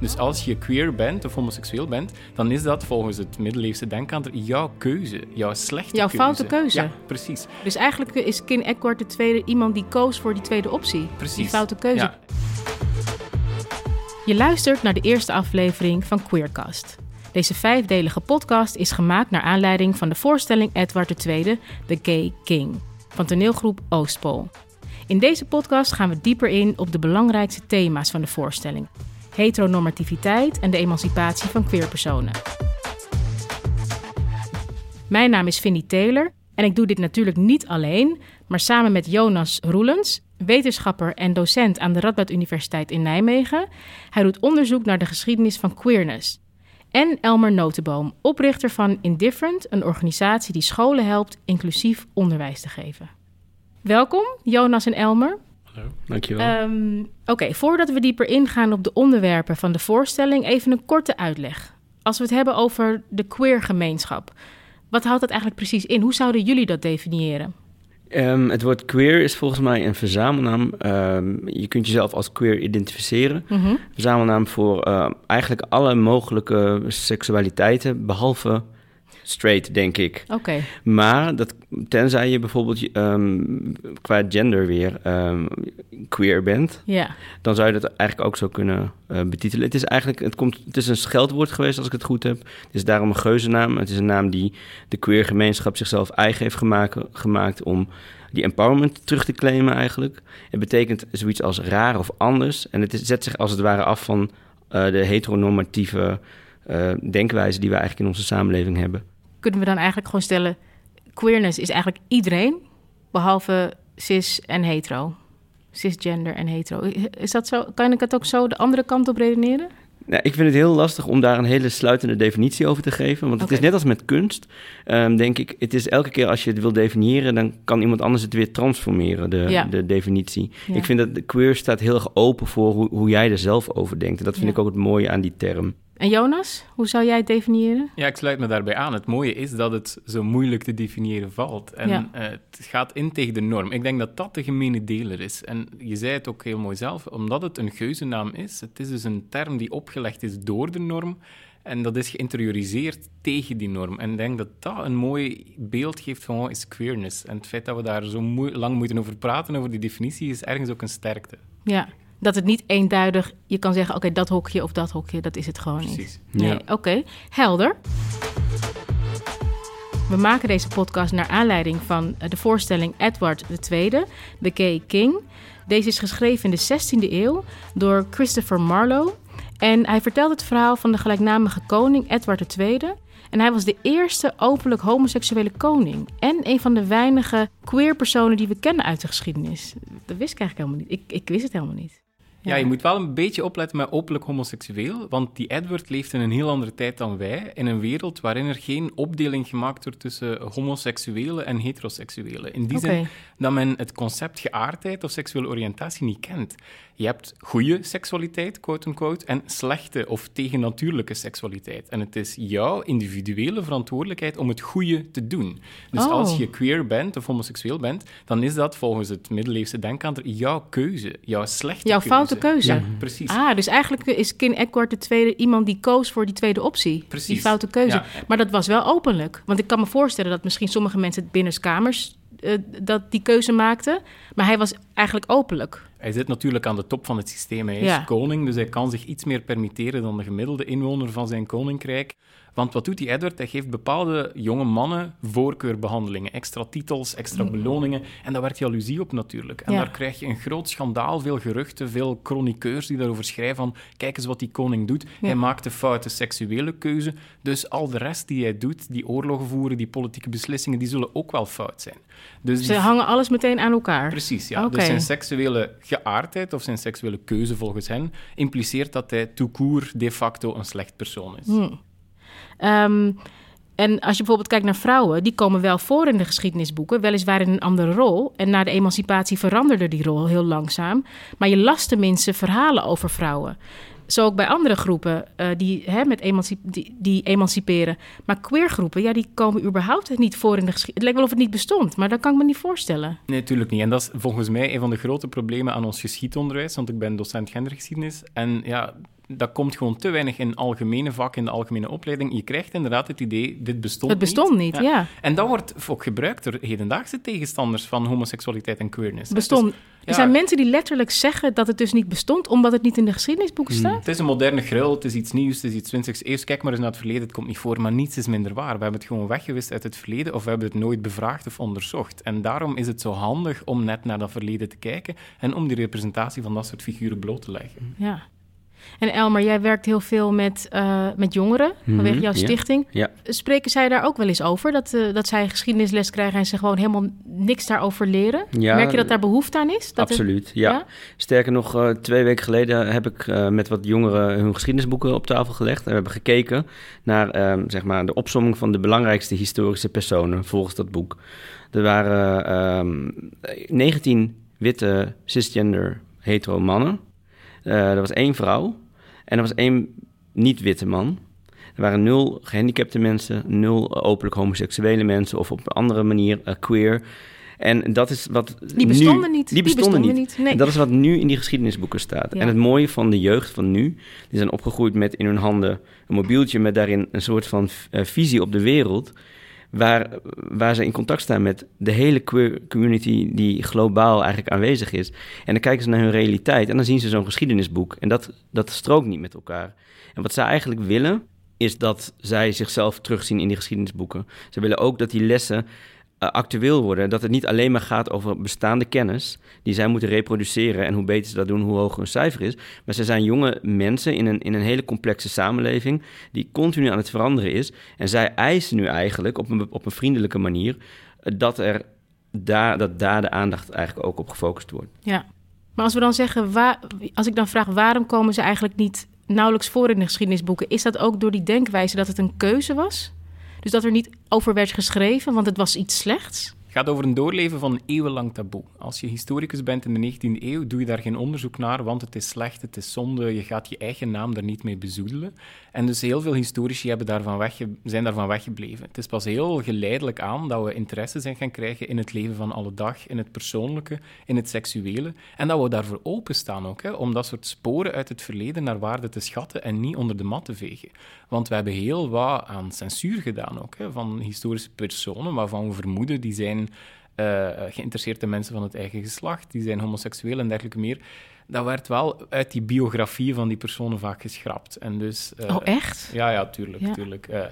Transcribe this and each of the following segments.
Dus als je queer bent of homoseksueel bent, dan is dat volgens het middeleeuwse denkader jouw keuze, jouw slechte Jouw keuze. foute keuze. Ja, precies. Dus eigenlijk is King Edward II iemand die koos voor die tweede optie. precies. Die foute keuze. Ja. Je luistert naar de eerste aflevering van Queercast. Deze vijfdelige podcast is gemaakt naar aanleiding van de voorstelling Edward II, The Gay King, van toneelgroep Oostpol. In deze podcast gaan we dieper in op de belangrijkste thema's van de voorstelling: heteronormativiteit en de emancipatie van queerpersonen. Mijn naam is Vinnie Taylor en ik doe dit natuurlijk niet alleen, maar samen met Jonas Roelens, wetenschapper en docent aan de Radboud Universiteit in Nijmegen. Hij doet onderzoek naar de geschiedenis van queerness. En Elmer Notenboom, oprichter van Indifferent, een organisatie die scholen helpt inclusief onderwijs te geven. Welkom, Jonas en Elmer. Dankjewel. Ehm, Oké, voordat we dieper ingaan op de onderwerpen van de voorstelling, even een korte uitleg. Als we het hebben over de queer gemeenschap, wat houdt dat eigenlijk precies in? Hoe zouden jullie dat definiëren? Ehm, het woord queer is volgens mij een verzamelnaam. Ehm, je kunt jezelf als queer identificeren. Mhm. Verzamelnaam voor eh, eigenlijk alle mogelijke seksualiteiten, behalve straight, denk ik. Oké, Maar dat, tenzij je bijvoorbeeld ehm, qua gender weer ehm, queer bent, ja. dan zou je dat eigenlijk ook zo kunnen eh, betitelen. Het is eigenlijk, het, komt, het is een scheldwoord geweest als ik het goed heb. Het is daarom een geuzennaam. Het is een naam die de queer gemeenschap zichzelf eigen heeft gemaakt, gemaakt om die empowerment terug te claimen eigenlijk. Het betekent zoiets als raar of anders. En het is, zet zich als het ware af van eh, de heteronormatieve eh, denkwijze die we eigenlijk in onze samenleving hebben. Kunnen we dan eigenlijk gewoon stellen, queerness is eigenlijk iedereen, behalve cis en hetero? Cisgender en hetero. Is dat zo? Kan ik het ook zo de andere kant op redeneren? Nou, ik vind het heel lastig om daar een hele sluitende definitie over te geven. Want het is net als met kunst, ehm, denk ik. Het is elke keer als je het wil definiëren, dan kan iemand anders het weer transformeren, de, Ja. de definitie. Ja. Ik vind dat de queer staat heel erg open voor hoe, hoe jij er zelf over denkt. En dat vind Ja. ik ook het mooie aan die term. En Jonas, hoe zou jij het definiëren? Ja, ik sluit me daarbij aan. Het mooie is dat het zo moeilijk te definiëren valt. En Ja. eh, het gaat in tegen de norm. Ik denk dat dat de gemene deler is. En je zei het ook heel mooi zelf, omdat het een geuzennaam is. Het is dus een term die opgelegd is door de norm. En dat is geïnterioriseerd tegen die norm. En ik denk dat dat een mooi beeld geeft van wat is queerness. En het feit dat we daar zo lang moeten over praten, over die definitie, is ergens ook een sterkte. Ja, dat het niet eenduidig, je kan zeggen, oké, dat hokje of dat hokje, dat is het gewoon niet. Precies. Nee, Ja. oké. Helder. We maken deze podcast naar aanleiding van eh, de voorstelling Edward II, The Gay King. Deze is geschreven in de 16e eeuw door Christopher Marlowe. En hij vertelt het verhaal van de gelijknamige koning Edward II. En hij was de eerste openlijk homoseksuele koning. En een van de weinige queer personen die we kennen uit de geschiedenis. Dat wist ik eigenlijk helemaal niet. Ik, ik wist het helemaal niet. Ja. je moet wel een beetje opletten met openlijk homoseksueel, want die Edward leeft in een heel andere tijd dan wij, in een wereld waarin er geen opdeling gemaakt wordt tussen homoseksuelen en heteroseksuelen. In die zin dat men het concept geaardheid of seksuele oriëntatie niet kent. Je hebt goede seksualiteit, quote-unquote, en slechte of tegennatuurlijke seksualiteit. En het is jouw individuele verantwoordelijkheid om het goede te doen. Dus Oh. als je queer bent of homoseksueel bent, dan is dat volgens het middeleeuwse denkader jouw keuze, jouw slechte Jouw keuze. Keuze. Ja, precies. Ah, dus eigenlijk is King Edward II iemand die koos voor die tweede optie. Precies. Die foute keuze. Ja. Maar dat was wel openlijk. Want ik kan me voorstellen dat misschien sommige mensen binnenskamers eh dat die keuze maakten. Maar hij was eigenlijk openlijk. Hij zit natuurlijk aan de top van het systeem. Hij is Ja. koning, dus hij kan zich iets meer permitteren dan de gemiddelde inwoner van zijn koninkrijk. Want wat doet die Edward? Hij geeft bepaalde jonge mannen voorkeurbehandelingen. Extra titels, extra beloningen. En daar werd jaloezie op natuurlijk. En Ja. daar krijg je een groot schandaal, veel geruchten, veel chroniqueurs die daarover schrijven van kijk eens wat die koning doet. Hij maakt een foute seksuele keuze. Dus al de rest die hij doet, die oorlogen voeren, die politieke beslissingen, die zullen ook wel fout zijn. Dus Ze die hangen alles meteen aan elkaar. Precies, ja. Dus zijn seksuele geaardheid of zijn seksuele keuze volgens hen impliceert dat hij tout court de facto een slecht persoon is. Hm. Ehm, en als je bijvoorbeeld kijkt naar vrouwen, die komen wel voor in de geschiedenisboeken, weliswaar in een andere rol. En na de emancipatie veranderde die rol heel langzaam. Maar je las tenminste verhalen over vrouwen. Zo ook bij andere groepen eh, die, hè, met die emanciperen. Maar queergroepen, ja, die komen überhaupt niet voor in de geschiedenis. Het lijkt wel of het niet bestond, maar dat kan ik me niet voorstellen. Nee, natuurlijk niet. En dat is volgens mij een van de grote problemen aan ons geschiedonderwijs, want ik ben docent gendergeschiedenis. En ja, dat komt gewoon te weinig in algemene vakken, in de algemene opleiding. Je krijgt inderdaad het idee, dit bestond Het bestond niet, ja. En dat wordt ook gebruikt door hedendaagse tegenstanders van homoseksualiteit en queerness. Bestond. Dus, Er zijn mensen die letterlijk zeggen dat het dus niet bestond, omdat het niet in de geschiedenisboeken staat. het is een moderne gril, het is iets nieuws, het is iets 20 eeuws. Kijk maar eens naar het verleden, het komt niet voor, maar niets is minder waar. We hebben het gewoon weggewist uit het verleden of we hebben het nooit bevraagd of onderzocht. En daarom is het zo handig om net naar dat verleden te kijken en om die representatie van dat soort figuren bloot te leggen. Ja. En Elmer, jij werkt heel veel met, eh, met jongeren vanwege Mhm, jouw ja. stichting. Ja. Spreken zij daar ook wel eens over? Dat, eh, dat zij geschiedenisles krijgen en ze gewoon helemaal niks daarover leren? Ja, Merk je dat daar behoefte aan is? Dat Absoluut, ja. Ja? Sterker nog, eh, twee weken geleden heb ik met wat jongeren hun geschiedenisboeken op tafel gelegd. En we hebben gekeken naar ehm, zeg maar de opsomming van de belangrijkste historische personen volgens dat boek. Er waren ehm 19 witte cisgender hetero mannen. Eh, er was één vrouw en er was één niet-witte man. Er waren nul gehandicapte mensen, nul openlijk homoseksuele mensen of op een andere manier eh, queer. En dat is wat. Die bestonden nu, niet. Die bestonden, niet. Nee. Dat is wat nu in die geschiedenisboeken staat. Ja. En het mooie van de jeugd van nu, die zijn opgegroeid met in hun handen een mobieltje met daarin een soort van eh, visie op de wereld. Waar, waar ze in contact staan met de hele queer community die globaal eigenlijk aanwezig is. En dan kijken ze naar hun realiteit en dan zien ze zo'n geschiedenisboek. En dat, dat strookt niet met elkaar. En wat zij eigenlijk willen, is dat zij zichzelf terugzien in die geschiedenisboeken. Ze willen ook dat die lessen actueel worden. Dat het niet alleen maar gaat over bestaande kennis die zij moeten reproduceren. En hoe beter ze dat doen, hoe hoger hun cijfer is. Maar ze zijn jonge mensen in een, in een hele complexe samenleving die continu aan het veranderen is. En zij eisen nu eigenlijk op een, op een vriendelijke manier eh, dat, er daar, dat daar de aandacht eigenlijk ook op gefocust wordt. Ja. Maar als we dan zeggen, waar, als ik dan vraag waarom komen ze eigenlijk niet nauwelijks voor in de geschiedenisboeken, is dat ook door die denkwijze dat het een keuze was? Dus dat er niet over werd geschreven, want het was iets slechts? Gaat over een doorleven van een eeuwenlang taboe. Als je historicus bent in de 19e eeuw, doe je daar geen onderzoek naar, want het is slecht, het is zonde, je gaat je eigen naam daar niet mee bezoedelen. En dus heel veel historici hebben daarvan wegge zijn daarvan weggebleven. Het is pas heel geleidelijk aan dat we interesse zijn gaan krijgen in het leven van alle dag, in het persoonlijke, in het seksuele. En dat we daarvoor openstaan ook, hè, om dat soort sporen uit het verleden naar waarde te schatten en niet onder de mat te vegen. Want we hebben heel wat aan censuur gedaan ook, hè, van historische personen waarvan we vermoeden die zijn eh, geïnteresseerd in mensen van het eigen geslacht, die zijn homoseksueel en dergelijke meer. Dat werd wel uit die biografieën van die personen vaak geschrapt. En dus, eh, oh, echt? Ja, ja, tuurlijk. Ja. tuurlijk. Eh,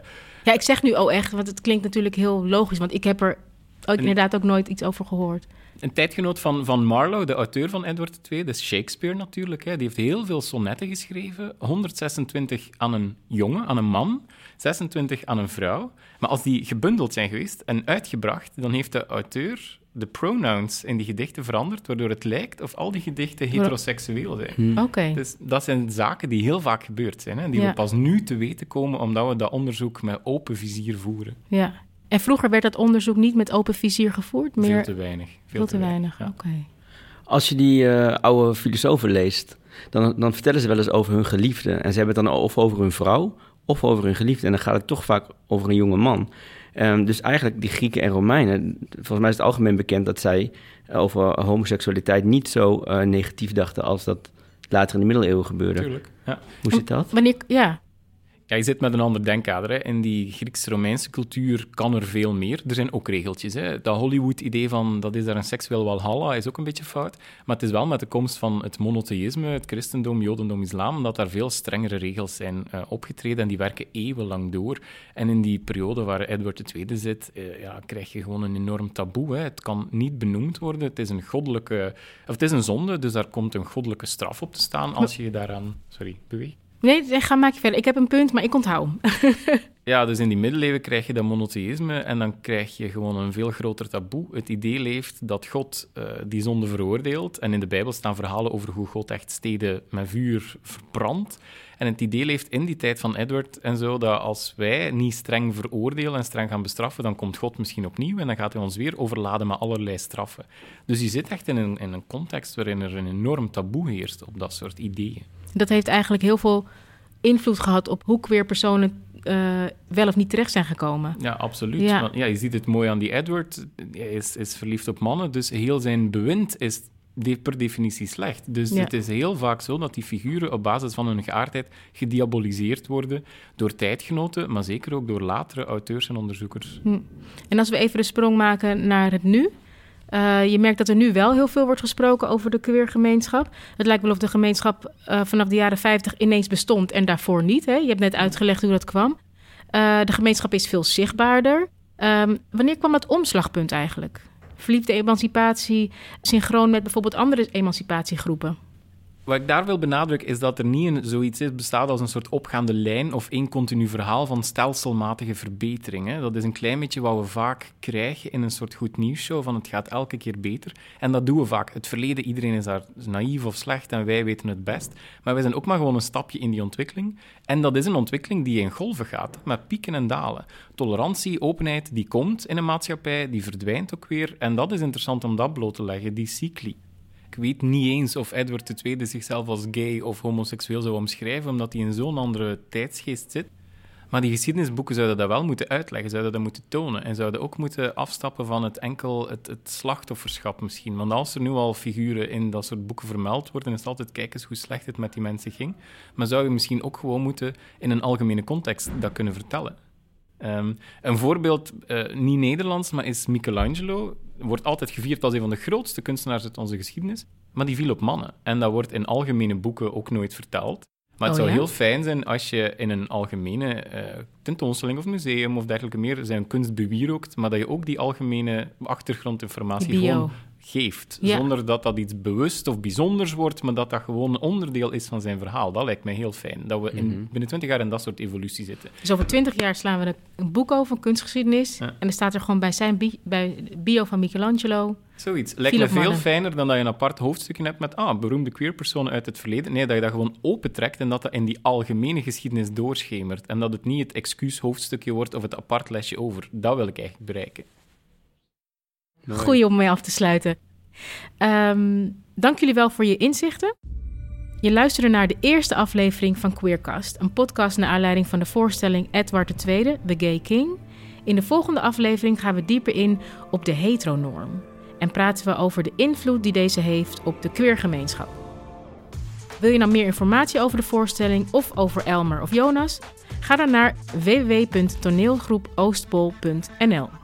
Ja, ik zeg nu oh echt, want het klinkt natuurlijk heel logisch, want ik heb er ook inderdaad ook nooit iets over gehoord. Een tijdgenoot van, van Marlowe, de auteur van Edward II, dat is Shakespeare natuurlijk. Hè. Die heeft heel veel sonnetten geschreven. 126 aan een jongen, aan een man. 26 aan een vrouw. Maar als die gebundeld zijn geweest en uitgebracht, dan heeft de auteur de pronouns in die gedichten veranderd, waardoor het lijkt of al die gedichten heteroseksueel zijn. Oké. Dus dat zijn zaken die heel vaak gebeurd zijn, hè, die Ja. we pas nu te weten komen omdat we dat onderzoek met open vizier voeren. Ja. En vroeger werd dat onderzoek niet met open vizier gevoerd, meer Veel te weinig. veel te weinig. ja. Oké. Als je die eh, oude filosofen leest, dan, dan vertellen ze wel eens over hun geliefde. En ze hebben het dan of over hun vrouw of over hun geliefde. En dan gaat het toch vaak over een jonge man. Ehm, dus eigenlijk die Grieken en Romeinen, volgens mij is het algemeen bekend dat zij over homoseksualiteit niet zo eh, negatief dachten als dat later in de middeleeuwen gebeurde. Tuurlijk. Ja. Hoe zit dat? Wanneer, ja, Ja, je zit met een ander denkkader. Hè. In die Grieks-Romeinse cultuur kan er veel meer. Er zijn ook regeltjes. Hè. Dat Hollywood-idee van dat is daar een seksueel walhalla is ook een beetje fout. Maar het is wel met de komst van het monotheïsme, het christendom, jodendom, islam, dat daar veel strengere regels zijn eh, opgetreden en die werken eeuwenlang door. En in die periode waar Edward II zit, eh, ja, krijg je gewoon een enorm taboe. Hè. Het kan niet benoemd worden. Het is een goddelijke... Of het is een zonde, dus daar komt een goddelijke straf op te staan als je je daaraan... Sorry, beweeg. Nee, ga maak je verder. Ik heb een punt, maar ik onthoud. Ja, dus in die middeleeuwen krijg je dat monotheïsme en dan krijg je gewoon een veel groter taboe. Het idee leeft dat God eh, die zonde veroordeelt. En in de Bijbel staan verhalen over hoe God echt steden met vuur verbrandt. En het idee leeft in die tijd van Edward en zo, dat als wij niet streng veroordelen en streng gaan bestraffen, dan komt God misschien opnieuw en dan gaat hij ons weer overladen met allerlei straffen. Dus je zit echt in een, in een context waarin er een enorm taboe heerst op dat soort ideeën. Dat heeft eigenlijk heel veel invloed gehad op hoe queer personen eh, wel of niet terecht zijn gekomen. Ja, absoluut. Ja. Want, ja, je ziet het mooi aan die Edward. Hij is, is verliefd op mannen, dus heel zijn bewind is per definitie slecht. Dus Ja. het is heel vaak zo dat die figuren op basis van hun geaardheid gediaboliseerd worden door tijdgenoten, maar zeker ook door latere auteurs en onderzoekers. En als we even de sprong maken naar het nu. Eh, je merkt dat er nu wel heel veel wordt gesproken over de queergemeenschap. Het lijkt wel of de gemeenschap eh, vanaf de jaren 50 ineens bestond en daarvoor niet. Hè? Je hebt net uitgelegd hoe dat kwam. Eh, de gemeenschap is veel zichtbaarder. Ehm, wanneer kwam dat omslagpunt eigenlijk? Verliep de emancipatie synchroon met bijvoorbeeld andere emancipatiegroepen? Wat ik daar wil benadrukken is dat er niet een, zoiets is, bestaat als een soort opgaande lijn of één continu verhaal van stelselmatige verbetering. Hè. Dat is een klein beetje wat we vaak krijgen in een soort goed nieuwsshow van het gaat elke keer beter. En dat doen we vaak. Het verleden, iedereen is daar naïef of slecht en wij weten het best. Maar wij zijn ook maar gewoon een stapje in die ontwikkeling. En dat is een ontwikkeling die in golven gaat, met pieken en dalen. Tolerantie, openheid, die komt in een maatschappij, die verdwijnt ook weer. En dat is interessant om dat bloot te leggen, die cycli. Ik weet niet eens of Edward II zichzelf als gay of homoseksueel zou omschrijven, omdat hij in zo'n andere tijdsgeest zit. Maar die geschiedenisboeken zouden dat wel moeten uitleggen, zouden dat moeten tonen. En zouden ook moeten afstappen van het enkel het, slachtofferschap misschien. Want als er nu al figuren in dat soort boeken vermeld worden, is het altijd kijk eens hoe slecht het met die mensen ging. Maar zou je misschien ook gewoon moeten in een algemene context dat kunnen vertellen. Ehm, een voorbeeld, eh, niet Nederlands, maar is Michelangelo. Wordt altijd gevierd als een van de grootste kunstenaars uit onze geschiedenis. Maar die viel op mannen. En dat wordt in algemene boeken ook nooit verteld. Maar het Oh, zou ja? heel fijn zijn als je in een algemene eh, tentoonstelling of museum of dergelijke meer zijn kunst bewierookt, maar dat je ook die algemene achtergrondinformatie bio. gewoon geeft. Ja. Zonder dat dat iets bewust of bijzonders wordt, maar dat dat gewoon een onderdeel is van zijn verhaal. Dat lijkt mij heel fijn. Dat we in, Mhm. binnen twintig jaar in dat soort evolutie zitten. Dus over twintig jaar slaan we een- boek over, een kunstgeschiedenis. Ja. En dan staat er gewoon bij zijn bi- bij de bio van Michelangelo. Zoiets. Lijkt me veel fijner dan dat je een apart hoofdstukje hebt met ah, beroemde queerpersonen uit het verleden. Nee, dat je dat gewoon opentrekt en dat dat in die algemene geschiedenis doorschemert. En dat het niet het excuushoofdstukje wordt of het apart lesje over. Dat wil ik eigenlijk bereiken. Mooi. Goeie om mee af te sluiten. Ehm, dank jullie wel voor je inzichten. Je luisterde naar de eerste aflevering van Queercast, een podcast naar aanleiding van de voorstelling Edward II, The Gay King. In de volgende aflevering gaan we dieper in op de heteronorm en praten we over de invloed die deze heeft op de queergemeenschap. Wil je nou meer informatie over de voorstelling of over Elmer of Jonas? Ga dan naar www.toneelgroepoostpol.nl.